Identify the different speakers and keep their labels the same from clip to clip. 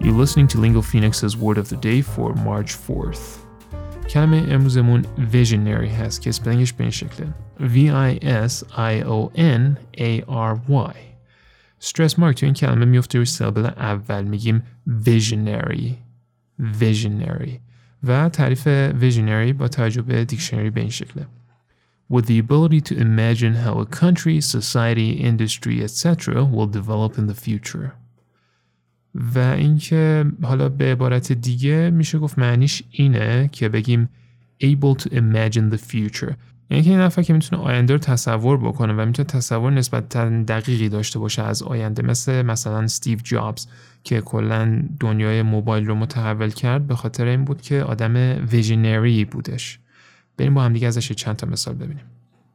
Speaker 1: You're listening to Lingo Phoenix's Word of the Day for March 4th. کلمه امروزمون visionary هست که اسپلنگش به این شکله V-I-S-I-O-N-A-R-Y استرس مارک تو این کلمه میفته روی سیلابل اول میگیم visionary visionary و تعریف visionary با توجه به دیکشنری به این شکله with the ability to imagine how a country, society, industry, etc. will develop in the future. و اینکه حالا به عبارت دیگه میشه گفت معنیش اینه که بگیم able to imagine the future. یعنی که این نفر که می‌تونه آینده رو تصور بکنه و می‌تونه تصور نسبتا دقیقی داشته باشه از آینده مثل مثلا استیو جابز که کلا دنیای موبایل رو متحول کرد به خاطر این بود که آدم ویژنری بودش. بریم با هم دیگه ازش چند تا مثال ببینیم.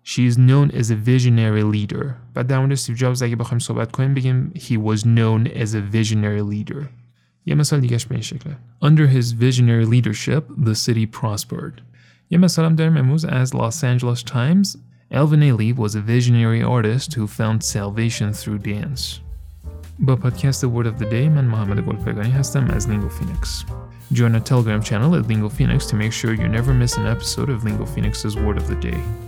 Speaker 1: She is known as a visionary leader. بعد در مورد استیو جابز اگه بخوایم صحبت کنیم بگیم he was known as a visionary leader. یه مثال دیگهش به این شکله. Under his visionary leadership, the city prospered. یه مثال هم داریم امروز از Los Angeles Times. Alvin Ailey was a visionary artist who found salvation through dance. با پادکست Word of the Day من محمد گلپگانی هستم از Lingo Phoenix. Join our Telegram channel at Lingo Phoenix to make sure you never miss an episode of Lingo Phoenix's Word of the Day.